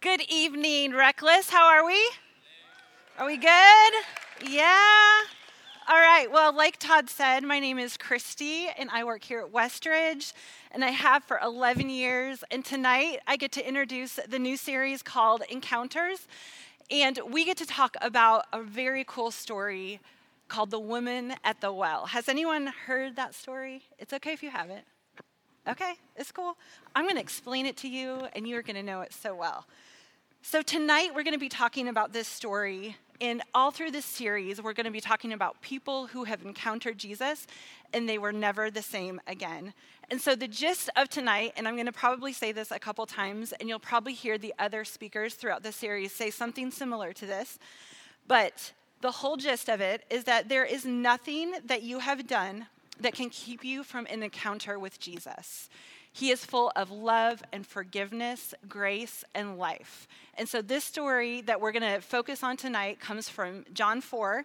Good evening, Reckless. How are we? Are we good? Yeah. All right. Well, like Todd said, my name is Christy, and I work here at Westridge, and I have for 11 years. And tonight, I get to introduce the new series called Encounters, and we get to talk about a very cool story called The Woman at the Well. Has anyone heard that story? It's okay if you haven't. Okay, it's cool. I'm going to explain it to you, and you're going to know it so well. So, tonight we're going to be talking about this story. And all through this series, we're going to be talking about people who have encountered Jesus and they were never the same again. And so, the gist of tonight, and I'm going to probably say this a couple times, and you'll probably hear the other speakers throughout the series say something similar to this. But the whole gist of it is that there is nothing that you have done that can keep you from an encounter with Jesus. He is full of love and forgiveness, grace, and life. And so, this story that we're going to focus on tonight comes from John 4.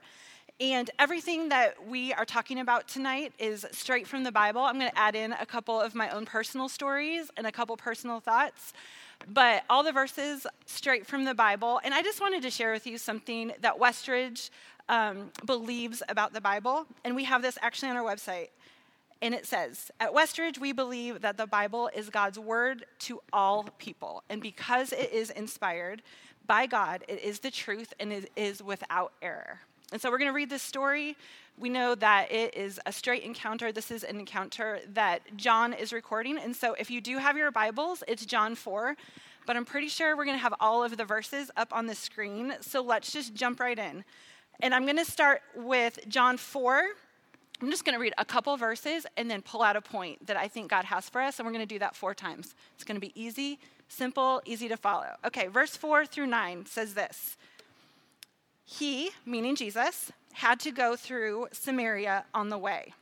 And everything that we are talking about tonight is straight from the Bible. I'm going to add in a couple of my own personal stories and a couple personal thoughts, but all the verses straight from the Bible. And I just wanted to share with you something that Westridge um, believes about the Bible. And we have this actually on our website. And it says, At Westridge, we believe that the Bible is God's word to all people. And because it is inspired by God, it is the truth and it is without error. And so we're going to read this story. We know that it is a straight encounter. This is an encounter that John is recording. And so if you do have your Bibles, it's John 4. But I'm pretty sure we're going to have all of the verses up on the screen. So let's just jump right in. And I'm going to start with John 4. I'm just going to read a couple verses and then pull out a point that I think God has for us. And we're going to do that four times. It's going to be easy, simple, easy to follow. Okay, verse 4 through 9 says this He, meaning Jesus, had to go through Samaria on the way.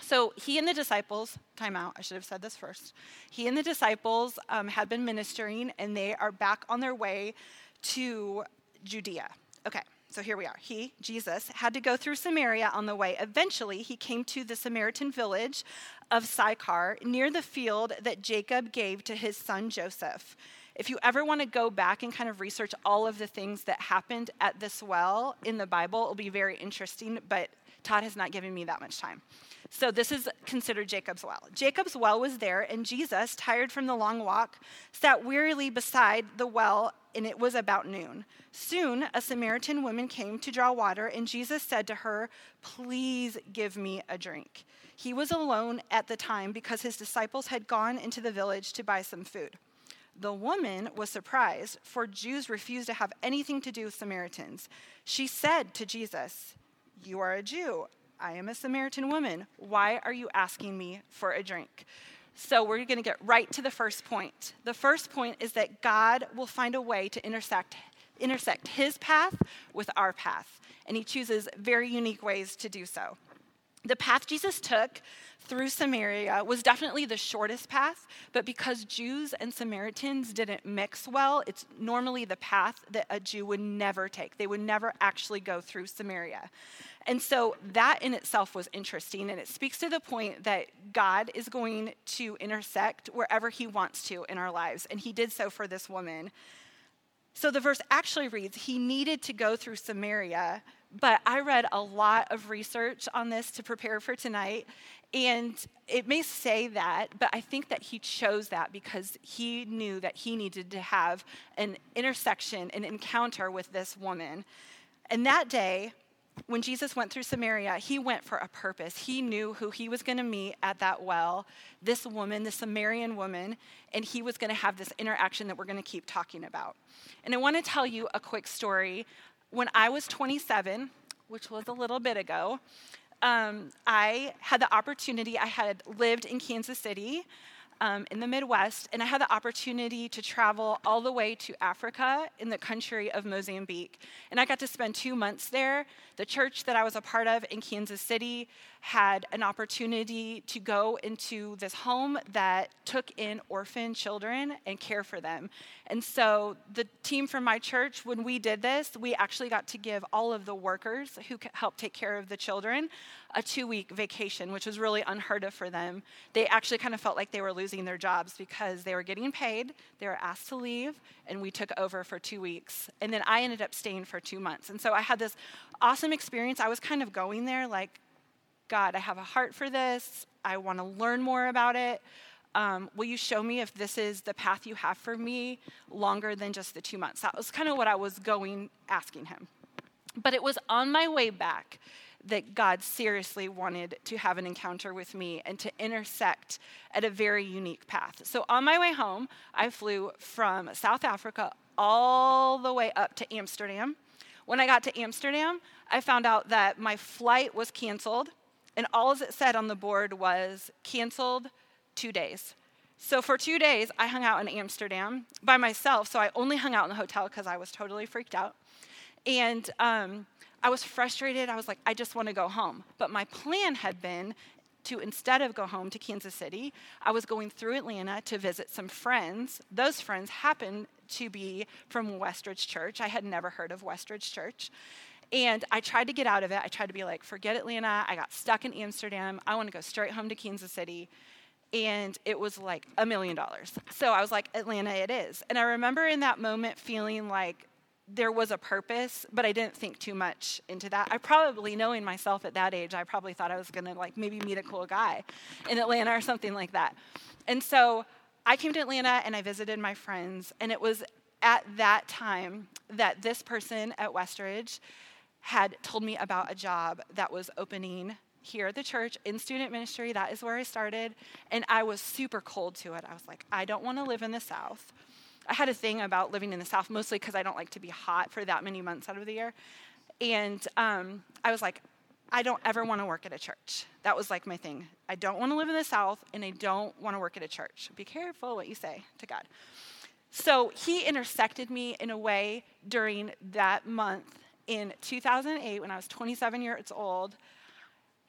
So he and the disciples, time out, I should have said this first. He and the disciples um, had been ministering and they are back on their way to Judea. Okay, so here we are. He, Jesus, had to go through Samaria on the way. Eventually, he came to the Samaritan village of Sychar near the field that Jacob gave to his son Joseph. If you ever want to go back and kind of research all of the things that happened at this well in the Bible, it'll be very interesting, but Todd has not given me that much time. So this is considered Jacob's well. Jacob's well was there, and Jesus, tired from the long walk, sat wearily beside the well, and it was about noon. Soon a Samaritan woman came to draw water, and Jesus said to her, Please give me a drink. He was alone at the time because his disciples had gone into the village to buy some food. The woman was surprised, for Jews refused to have anything to do with Samaritans. She said to Jesus, You are a Jew I am a Samaritan woman. Why are you asking me for a drink? So we're going to get right to the first point. The first point is that God will find a way to intersect intersect his path with our path, and he chooses very unique ways to do so. The path Jesus took through Samaria was definitely the shortest path, but because Jews and Samaritans didn't mix well, it's normally the path that a Jew would never take. They would never actually go through Samaria. And so that in itself was interesting, and it speaks to the point that God is going to intersect wherever He wants to in our lives, and He did so for this woman. So the verse actually reads, He needed to go through Samaria, but I read a lot of research on this to prepare for tonight, and it may say that, but I think that he chose that because he knew that he needed to have an intersection, an encounter with this woman. And that day, when Jesus went through Samaria, he went for a purpose. He knew who he was going to meet at that well, this woman, the Samaritan woman, and he was going to have this interaction that we're going to keep talking about. And I want to tell you a quick story. When I was 27, which was a little bit ago, um, I had the opportunity, I had lived in Kansas City um, in the Midwest, and I had the opportunity to travel all the way to Africa in the country of Mozambique. And I got to spend two months there. The church that I was a part of in Kansas City had an opportunity to go into this home that took in orphan children and care for them. And so, the team from my church, when we did this, we actually got to give all of the workers who helped take care of the children a two week vacation, which was really unheard of for them. They actually kind of felt like they were losing losing their jobs because they were getting paid, they were asked to leave, and we took over for two weeks. And then I ended up staying for two months. And so I had this awesome experience. I was kind of going there like, God, I have a heart for this. I want to learn more about it. Um, will you show me if this is the path you have for me longer than just the two months? That was kind of what I was going asking him. But it was on my way back that God seriously wanted to have an encounter with me and to intersect at a very unique path. So on my way home, I flew from South Africa all the way up to Amsterdam. When I got to Amsterdam, I found out that my flight was canceled, and all it said on the board was canceled two days. So for two days, I hung out in Amsterdam by myself. So I only hung out in the hotel because I was totally freaked out. And um, I was frustrated. I was like, I just want to go home. But my plan had been to instead of go home to Kansas City, I was going through Atlanta to visit some friends. Those friends happened to be from Westridge Church. I had never heard of Westridge Church. And I tried to get out of it. I tried to be like, forget Atlanta. I got stuck in Amsterdam. I want to go straight home to Kansas City. And it was like a million dollars. So I was like, Atlanta, it is. And I remember in that moment feeling like there was a purpose, but I didn't think too much into that. I probably, knowing myself at that age, I probably thought I was gonna like maybe meet a cool guy in Atlanta or something like that. And so I came to Atlanta and I visited my friends, and it was at that time that this person at Westridge had told me about a job that was opening here at the church in student ministry. That is where I started. And I was super cold to it. I was like, I don't wanna live in the South. I had a thing about living in the South, mostly because I don't like to be hot for that many months out of the year. And um, I was like, I don't ever want to work at a church. That was like my thing. I don't want to live in the South, and I don't want to work at a church. Be careful what you say to God. So he intersected me in a way during that month in 2008 when I was 27 years old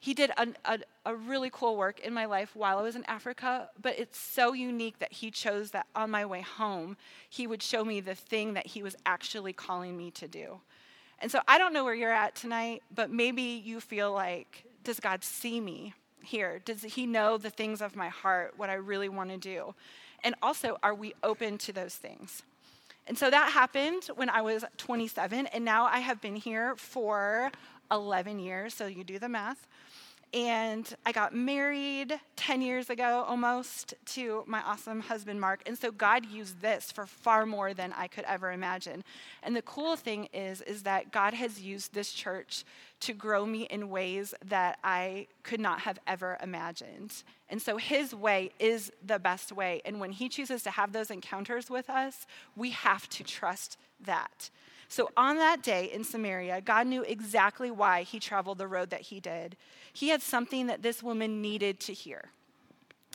he did a, a, a, really cool work in my life while I was in Africa, but it's so unique that he chose that on my way home, he would show me the thing that he was actually calling me to do. And so I don't know where you're at tonight, but maybe you feel like, does God see me here? Does he know the things of my heart, what I really want to do? And also, are we open to those things? And so that happened when I was 27, and now I have been here for 11 years, so you do the math. And I got married 10 years ago almost to my awesome husband, Mark. And so God used this for far more than I could ever imagine. And the cool thing is, is that God has used this church to grow me in ways that I could not have ever imagined. And so his way is the best way. And when he chooses to have those encounters with us, we have to trust that. So on that day in Samaria, God knew exactly why he traveled the road that he did. He had something that this woman needed to hear.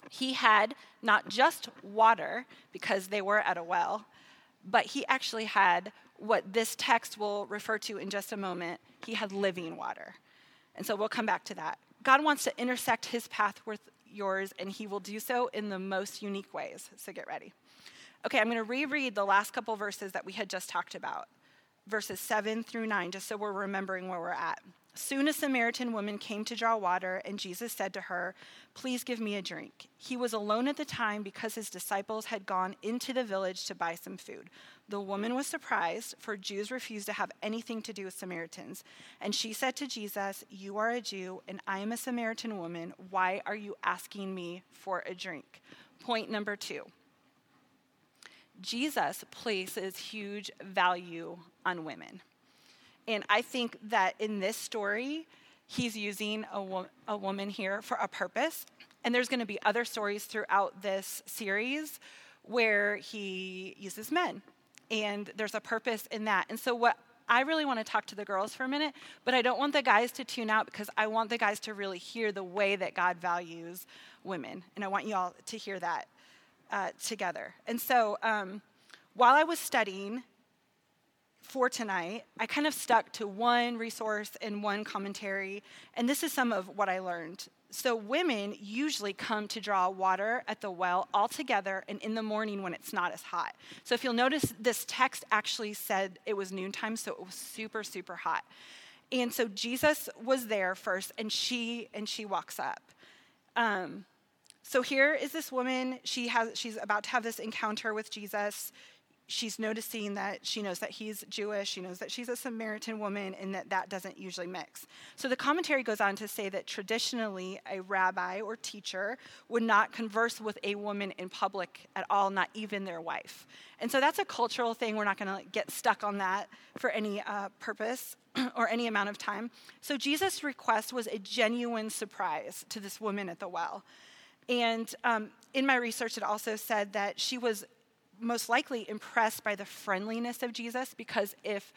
He had not just water, because they were at a well, but he actually had what this text will refer to in just a moment. He had living water. And so we'll come back to that. God wants to intersect his path with yours, and he will do so in the most unique ways. So get ready. Okay, I'm going to reread the last couple verses that we had just talked about verses 7 through 9, just so we're remembering where we're at. Soon a Samaritan woman came to draw water, and Jesus said to her, Please give me a drink. He was alone at the time because his disciples had gone into the village to buy some food. The woman was surprised, for Jews refused to have anything to do with Samaritans. And she said to Jesus, You are a Jew, and I am a Samaritan woman. Why are you asking me for a drink? Point number two Jesus places huge value on women. And I think that in this story, he's using a, wo- a woman here for a purpose. And there's going to be other stories throughout this series where he uses men. And there's a purpose in that. And so, what I really want to talk to the girls for a minute, but I don't want the guys to tune out because I want the guys to really hear the way that God values women. And I want you all to hear that uh, together. And so, um, while I was studying for tonight, I kind of stuck to one resource and one commentary, and this is some of what I learned. So, women usually come to draw water at the well all together and in the morning when it's not as hot. So, if you'll notice, this text actually said it was noontime, so it was super, super hot. And so Jesus was there first, and she and she walks up. Um, So here is this woman. She has, she's about to have this encounter with Jesus she's noticing that she knows that he's Jewish, she knows that she's a Samaritan woman, and that that doesn't usually mix. So the commentary goes on to say that traditionally a rabbi or teacher would not converse with a woman in public at all, not even their wife. And so that's a cultural thing. We're not going to get stuck on that for any uh, purpose or any amount of time. So Jesus' request was a genuine surprise to this woman at the well. And um, in my research, it also said that she was most likely impressed by the friendliness of Jesus because if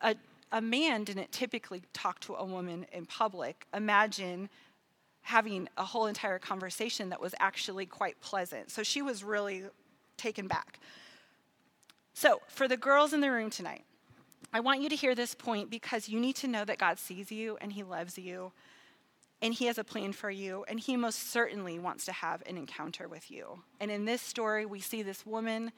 a, a man didn't typically talk to a woman in public, imagine having a whole entire conversation that was actually quite pleasant. So she was really taken back. So, for the girls in the room tonight, I want you to hear this point because you need to know that God sees you and He loves you and He has a plan for you, and He most certainly wants to have an encounter with you. And in this story, we see this woman,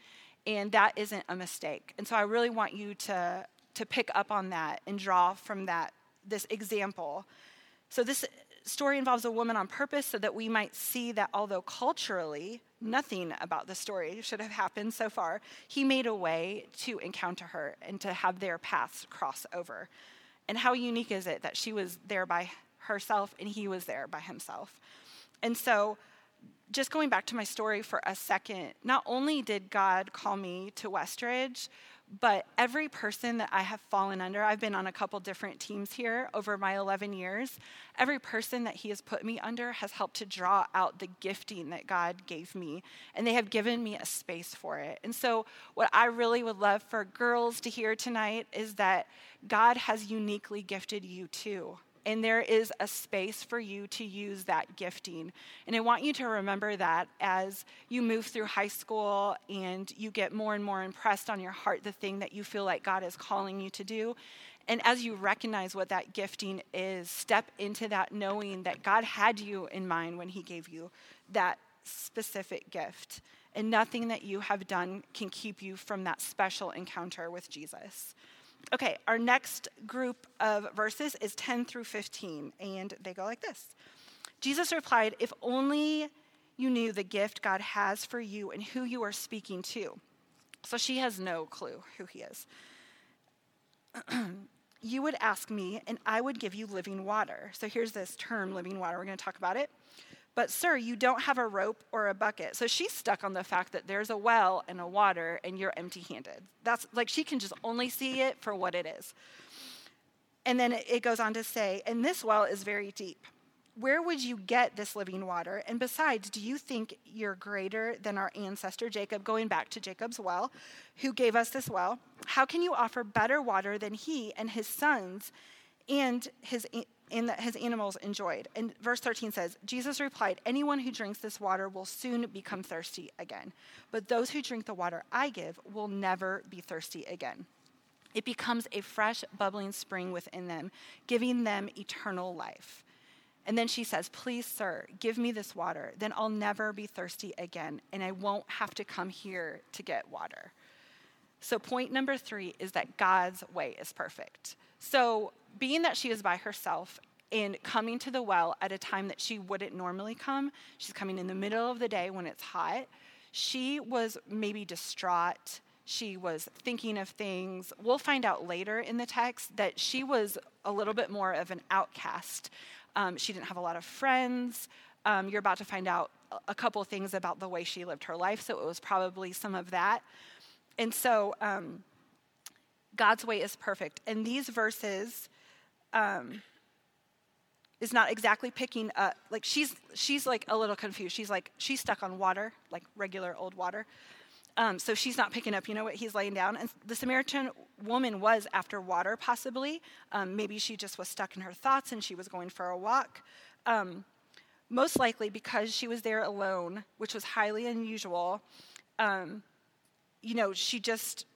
and that isn't a mistake. And so I really want you to, to pick up on that and draw from that this example. So this story involves a woman on purpose so that we might see that although culturally nothing about the story should have happened so far, he made a way to encounter her and to have their paths cross over. And how unique is it that she was there by herself and he was there by himself. And so, just going back to my story for a second, not only did God call me to Westridge, but every person that I have fallen under, I've been on a couple different teams here over my 11 years. Every person that He has put me under has helped to draw out the gifting that God gave me, and they have given me a space for it. And so, what I really would love for girls to hear tonight is that God has uniquely gifted you too and there is a space for you to use that gifting. And I want you to remember that as you move through high school and you get more and more impressed on your heart the thing that you feel like God is calling you to do. And as you recognize what that gifting is, step into that knowing that God had you in mind when He gave you that specific gift. And nothing that you have done can keep you from that special encounter with Jesus. Okay, our next group of verses is 10 through 15, and they go like this Jesus replied, If only you knew the gift God has for you and who you are speaking to. So she has no clue who he is. you would ask me, and I would give you living water. So here's this term, living water. We're going to talk about it. But, sir, you don't have a rope or a bucket. So she's stuck on the fact that there's a well and a water and you're empty handed. That's like she can just only see it for what it is. And then it goes on to say, and this well is very deep. Where would you get this living water? And besides, do you think you're greater than our ancestor Jacob, going back to Jacob's well, who gave us this well? How can you offer better water than he and his sons and his and that his animals enjoyed. And verse 13 says, Jesus replied, Anyone who drinks this water will soon become thirsty again. But those who drink the water I give will never be thirsty again. It becomes a fresh, bubbling spring within them, giving them eternal life. And then she says, Please, sir, give me this water. Then I'll never be thirsty again, and I won't have to come here to get water. So, point number three is that God's way is perfect. So, being that she is by herself and coming to the well at a time that she wouldn't normally come, she's coming in the middle of the day when it's hot, she was maybe distraught. She was thinking of things. We'll find out later in the text that she was a little bit more of an outcast. Um, she didn't have a lot of friends. Um, you're about to find out a couple things about the way she lived her life, so it was probably some of that. And so, um, God's way is perfect. And these verses um, is not exactly picking up. Like she's she's like a little confused. She's like she's stuck on water, like regular old water. Um, so she's not picking up, you know, what he's laying down. And the Samaritan woman was after water, possibly. Um, maybe she just was stuck in her thoughts and she was going for a walk. Um, most likely because she was there alone, which was highly unusual. Um, you know, she just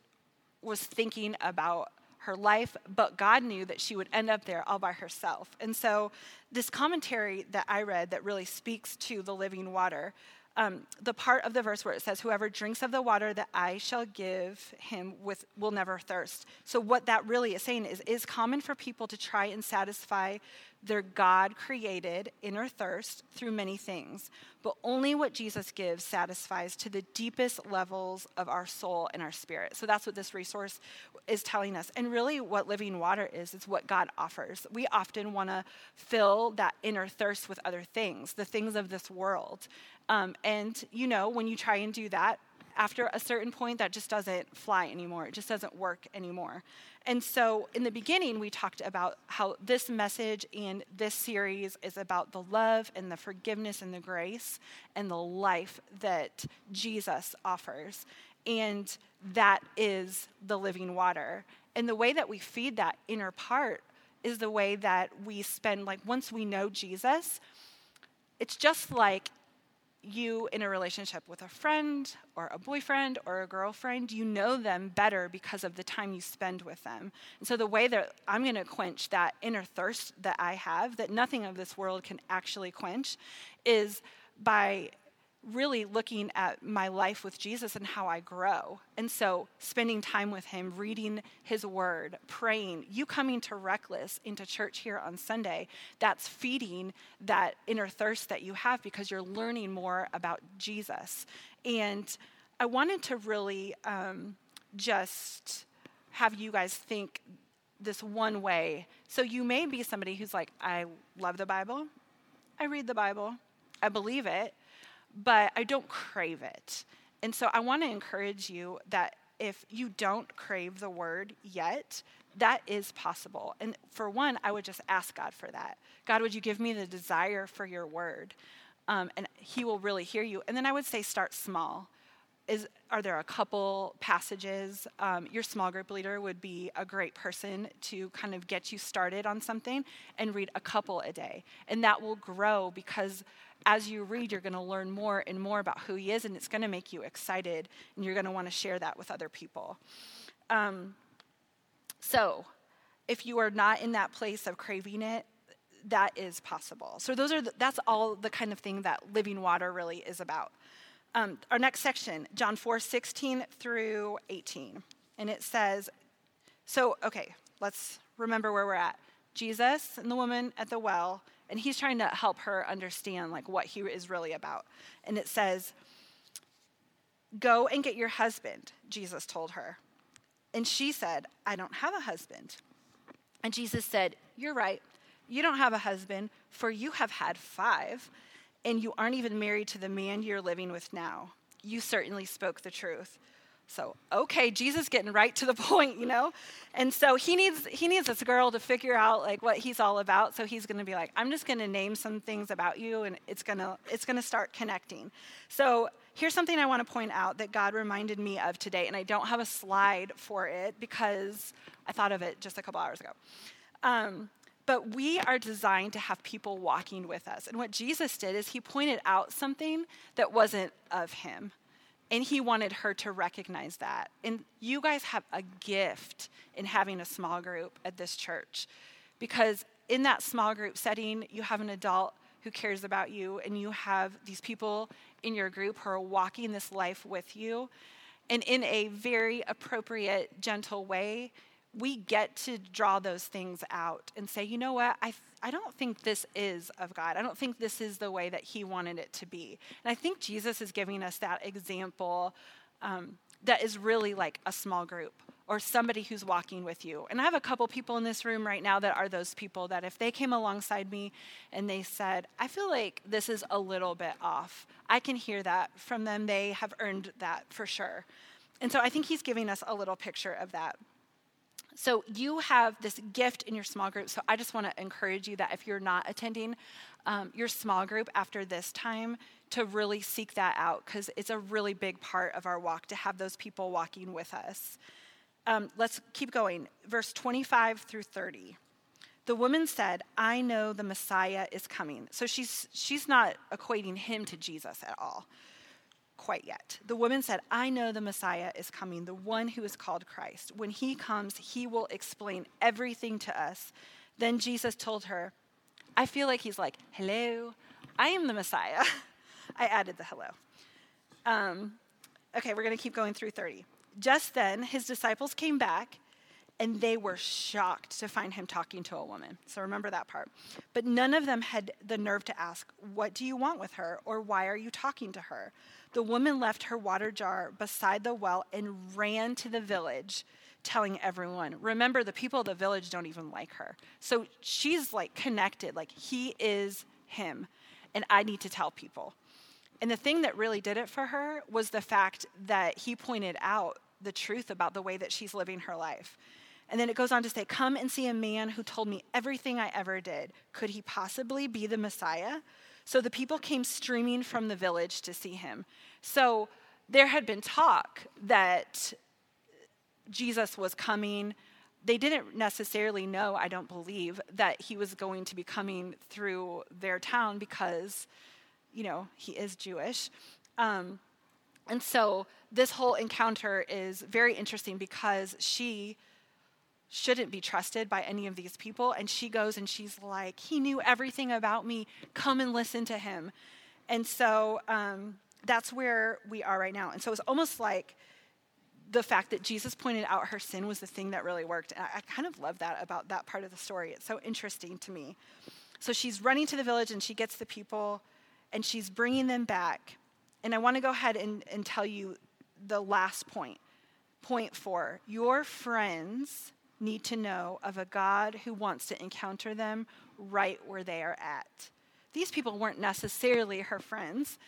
was thinking about her life, but God knew that she would end up there all by herself. And so, this commentary that I read that really speaks to the living water um, the part of the verse where it says, Whoever drinks of the water that I shall give him with, will never thirst. So, what that really is saying is, is common for people to try and satisfy their God created inner thirst through many things, but only what Jesus gives satisfies to the deepest levels of our soul and our spirit. So that's what this resource is telling us. And really, what living water is, it's what God offers. We often want to fill that inner thirst with other things, the things of this world. Um, and, you know, when you try and do that, after a certain point, that just doesn't fly anymore. It just doesn't work anymore. And so, in the beginning, we talked about how this message and this series is about the love and the forgiveness and the grace and the life that Jesus offers. And that is the living water. And the way that we feed that inner part is the way that we spend, like, once we know Jesus, it's just like you in a relationship with a friend or a boyfriend or a girlfriend, you know them better because of the time you spend with them. And so, the way that I'm going to quench that inner thirst that I have, that nothing of this world can actually quench, is by really looking at my life with Jesus and how I grow. And so, spending time with Him, reading His Word, praying, you coming to Reckless into church here on Sunday, that's feeding that inner thirst that you have because you're learning more about Jesus. And I wanted to really um, just have you guys think this one way. So, you may be somebody who's like, I love the Bible, I read the Bible, I believe it but I don't crave it. And so I want to encourage you that if you don't crave the word yet, that is possible. And for one, I would just ask God for that. God, would you give me the desire for your word? Um, and He will really hear you. And then I would say, start small. Is, are there a couple passages? Um, your small group leader would be a great person to kind of get you started on something and read a couple a day. And that will grow because as you read, you're going to learn more and more about who he is, and it's going to make you excited, and you're going to want to share that with other people. Um, so, if you are not in that place of craving it, that is possible. So, those are the, that's all the kind of thing that living water really is about. Um, our next section, John 4 16 through 18. And it says, so, okay, let's remember where we're at. Jesus and the woman at the well and he's trying to help her understand like what he is really about. And it says go and get your husband jesus told her. And she said i don't have a husband. And jesus said you're right. You don't have a husband for you have had five and you aren't even married to the man you're living with now. You certainly spoke the truth so, okay, Jesus getting right to the point, you know? And so he needs he needs this girl to figure out like what he's all about. So he's going to be like, "I'm just going to name some things about you and it's going to it's going to start connecting." So, here's something I want to point out that God reminded me of today, and I don't have a slide for it because I thought of it just a couple hours ago. Um, but we are designed to have people walking with us. And what Jesus did is he pointed out something that wasn't of him. And he wanted her to recognize that. And you guys have a gift in having a small group at this church because in that small group setting, you have an adult who cares about you, and you have these people in your group who are walking this life with you. And in a very appropriate, gentle way, we get to draw those things out and say, you know what, I, I don't think this is of God. I don't think this is the way that He wanted it to be. And I think Jesus is giving us that example um, that is really like a small group or somebody who's walking with you. And I have a couple people in this room right now that are those people that if they came alongside me and they said, I feel like this is a little bit off, I can hear that from them. They have earned that for sure. And so I think he's giving us a little picture of that. So you have this gift in your small group. So I just want to encourage you that if you're not attending um, your small group after this time, to really seek that out because it's a really big part of our walk to have those people walking with us. Um, let's keep going. Verse 25 through 30. The woman said, I know the Messiah is coming. So she's, she's not equating him to Jesus at all quite yet. The woman said, I know the Messiah is coming, the one who is called Christ. When he comes, he will explain everything to us. Then Jesus told her, I feel like he's like, Hello, I am the Messiah. I added the hello. Um, okay, we're going to keep going through 30. Just then, his disciples came back and they were shocked to find him talking to a woman. So remember that part. But none of them had the nerve to ask, What do you want with her? or Why are you talking to her? The woman left her water jar beside the well and ran to the village, telling everyone. Remember, the people of the village don't even like her. So she's like connected, like, He is him, and I need to tell people. And the thing that really did it for her was the fact that he pointed out the truth about the way that she's living her life. And then it goes on to say, Come and see a man who told me everything I ever did. Could he possibly be the Messiah? So the people came streaming from the village to see him. So there had been talk that Jesus was coming. They didn't necessarily know, I don't believe, that he was going to be coming through their town because, you know, he is Jewish. Um, and so this whole encounter is very interesting because she shouldn't be trusted by any of these people. And she goes and she's like, He knew everything about me. Come and listen to him. And so um, that's where we are right now. And so it's almost like the fact that Jesus pointed out her sin was the thing that really worked. And I, I kind of love that about that part of the story. It's so interesting to me. So she's running to the village and she gets the people and she's bringing them back. And I want to go ahead and, and tell you the last point. Point four Your friends need to know of a God who wants to encounter them right where they are at. These people weren't necessarily her friends,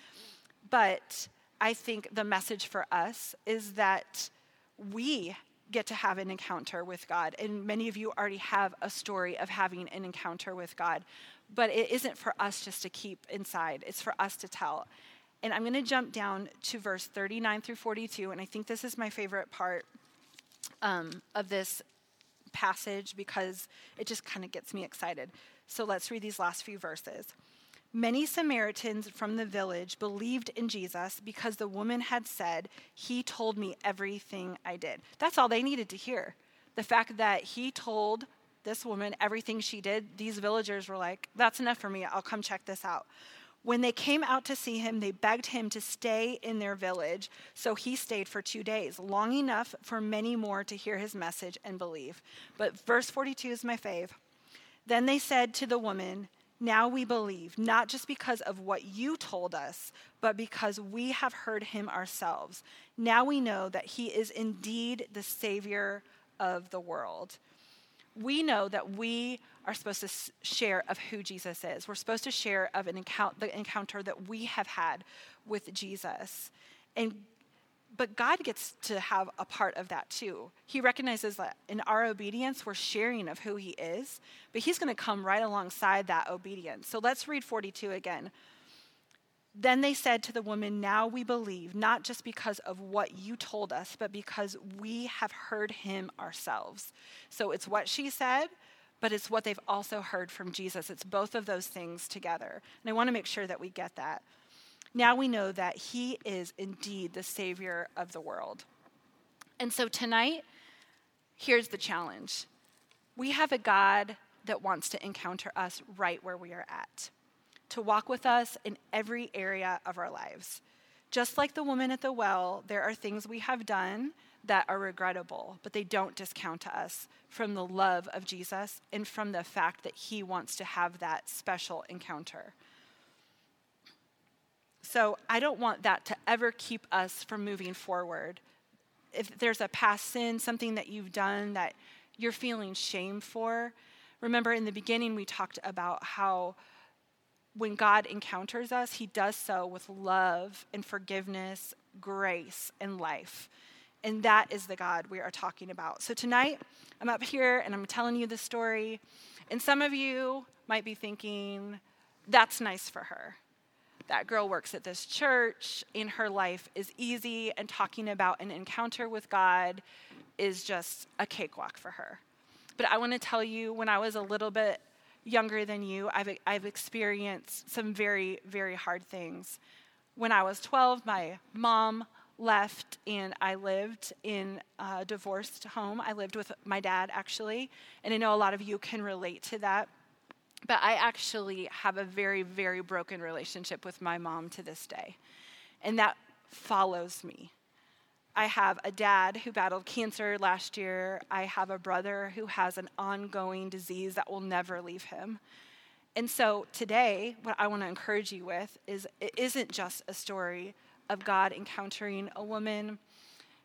but I think the message for us is that we get to have an encounter with God. And many of you already have a story of having an encounter with God, but it isn't for us just to keep inside, it's for us to tell. And I'm going to jump down to verse 39 through 42, and I think this is my favorite part um, of this passage because it just kind of gets me excited. So let's read these last few verses. Many Samaritans from the village believed in Jesus because the woman had said, He told me everything I did. That's all they needed to hear. The fact that he told this woman everything she did, these villagers were like, That's enough for me. I'll come check this out. When they came out to see him, they begged him to stay in their village. So he stayed for two days, long enough for many more to hear his message and believe. But verse 42 is my fave. Then they said to the woman, Now we believe, not just because of what you told us, but because we have heard him ourselves. Now we know that he is indeed the Savior of the world. We know that we are supposed to share of who Jesus is. We're supposed to share of an encounter, the encounter that we have had with Jesus. And but God gets to have a part of that too. He recognizes that in our obedience, we're sharing of who He is, but He's going to come right alongside that obedience. So let's read 42 again. Then they said to the woman, Now we believe, not just because of what you told us, but because we have heard him ourselves. So it's what she said, but it's what they've also heard from Jesus. It's both of those things together. And I want to make sure that we get that. Now we know that He is indeed the Savior of the world. And so tonight, here's the challenge we have a God that wants to encounter us right where we are at, to walk with us in every area of our lives. Just like the woman at the well, there are things we have done that are regrettable, but they don't discount us from the love of Jesus and from the fact that he wants to have that special encounter. So I don't want that to ever keep us from moving forward. If there's a past sin, something that you've done that you're feeling shame for, remember in the beginning we talked about how when God encounters us, he does so with love and forgiveness, grace, and life. And that is the God we are talking about. So tonight, I'm up here and I'm telling you the story. And some of you might be thinking, that's nice for her. That girl works at this church, and her life is easy, and talking about an encounter with God is just a cakewalk for her. But I want to tell you, when I was a little bit younger than you, I've, I've experienced some very, very hard things. When I was 12, my mom left and I lived in a divorced home. I lived with my dad, actually. And I know a lot of you can relate to that. But I actually have a very, very broken relationship with my mom to this day. And that follows me. I have a dad who battled cancer last year. I have a brother who has an ongoing disease that will never leave him. And so today, what I want to encourage you with is it isn't just a story of God encountering a woman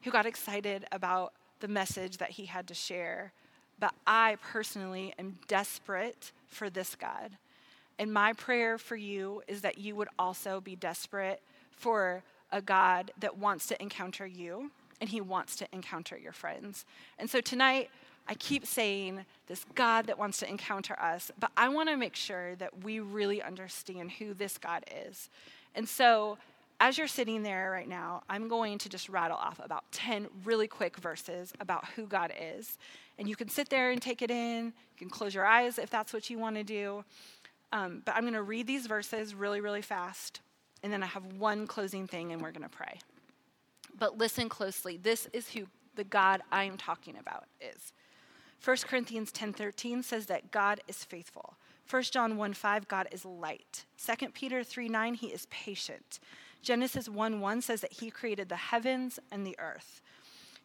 who got excited about the message that he had to share, but I personally am desperate for this God. And my prayer for you is that you would also be desperate for a God that wants to encounter you and he wants to encounter your friends. And so tonight, I keep saying this God that wants to encounter us, but I want to make sure that we really understand who this God is. And so, as you're sitting there right now, I'm going to just rattle off about 10 really quick verses about who God is. And you can sit there and take it in. You can close your eyes if that's what you want to do. Um, but I'm going to read these verses really, really fast. And then I have one closing thing, and we're going to pray. But listen closely. This is who the God I am talking about is. 1 Corinthians 10:13 says that God is faithful. 1 John 1 5, God is light. 2 Peter 3 9, he is patient. Genesis 1 1 says that he created the heavens and the earth.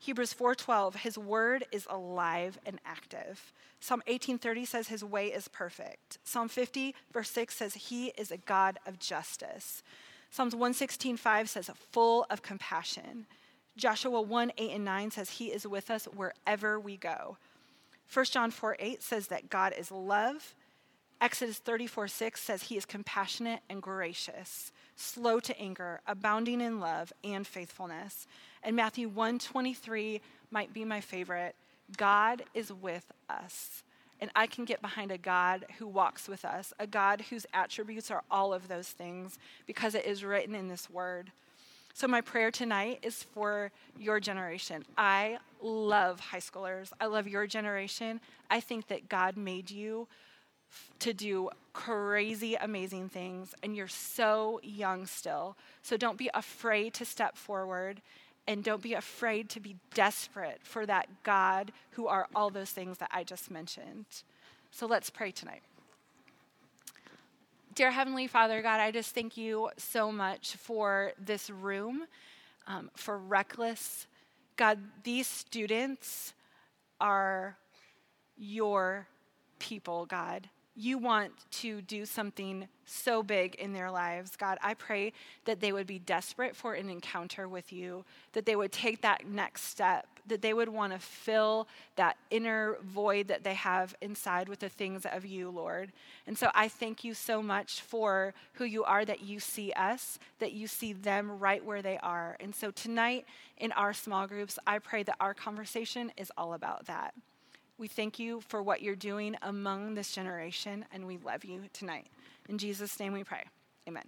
Hebrews 4:12 his word is alive and active. Psalm 18:30 says his way is perfect. Psalm 50 verse 6 says he is a God of justice. Psalms 116:5 says full of compassion. Joshua 1 8 and 9 says he is with us wherever we go. 1 John 4 8 says that God is love. Exodus 34 6 says he is compassionate and gracious, slow to anger, abounding in love and faithfulness. And Matthew 1 23 might be my favorite. God is with us. And I can get behind a God who walks with us, a God whose attributes are all of those things because it is written in this word. So, my prayer tonight is for your generation. I love high schoolers. I love your generation. I think that God made you to do crazy, amazing things, and you're so young still. So, don't be afraid to step forward, and don't be afraid to be desperate for that God who are all those things that I just mentioned. So, let's pray tonight. Dear Heavenly Father, God, I just thank you so much for this room, um, for Reckless. God, these students are your people, God you want to do something so big in their lives. God, I pray that they would be desperate for an encounter with you, that they would take that next step, that they would want to fill that inner void that they have inside with the things of you, Lord. And so I thank you so much for who you are, that you see us, that you see them right where they are. And so tonight in our small groups, I pray that our conversation is all about that. We thank you for what you're doing among this generation, and we love you tonight. In Jesus' name we pray. Amen.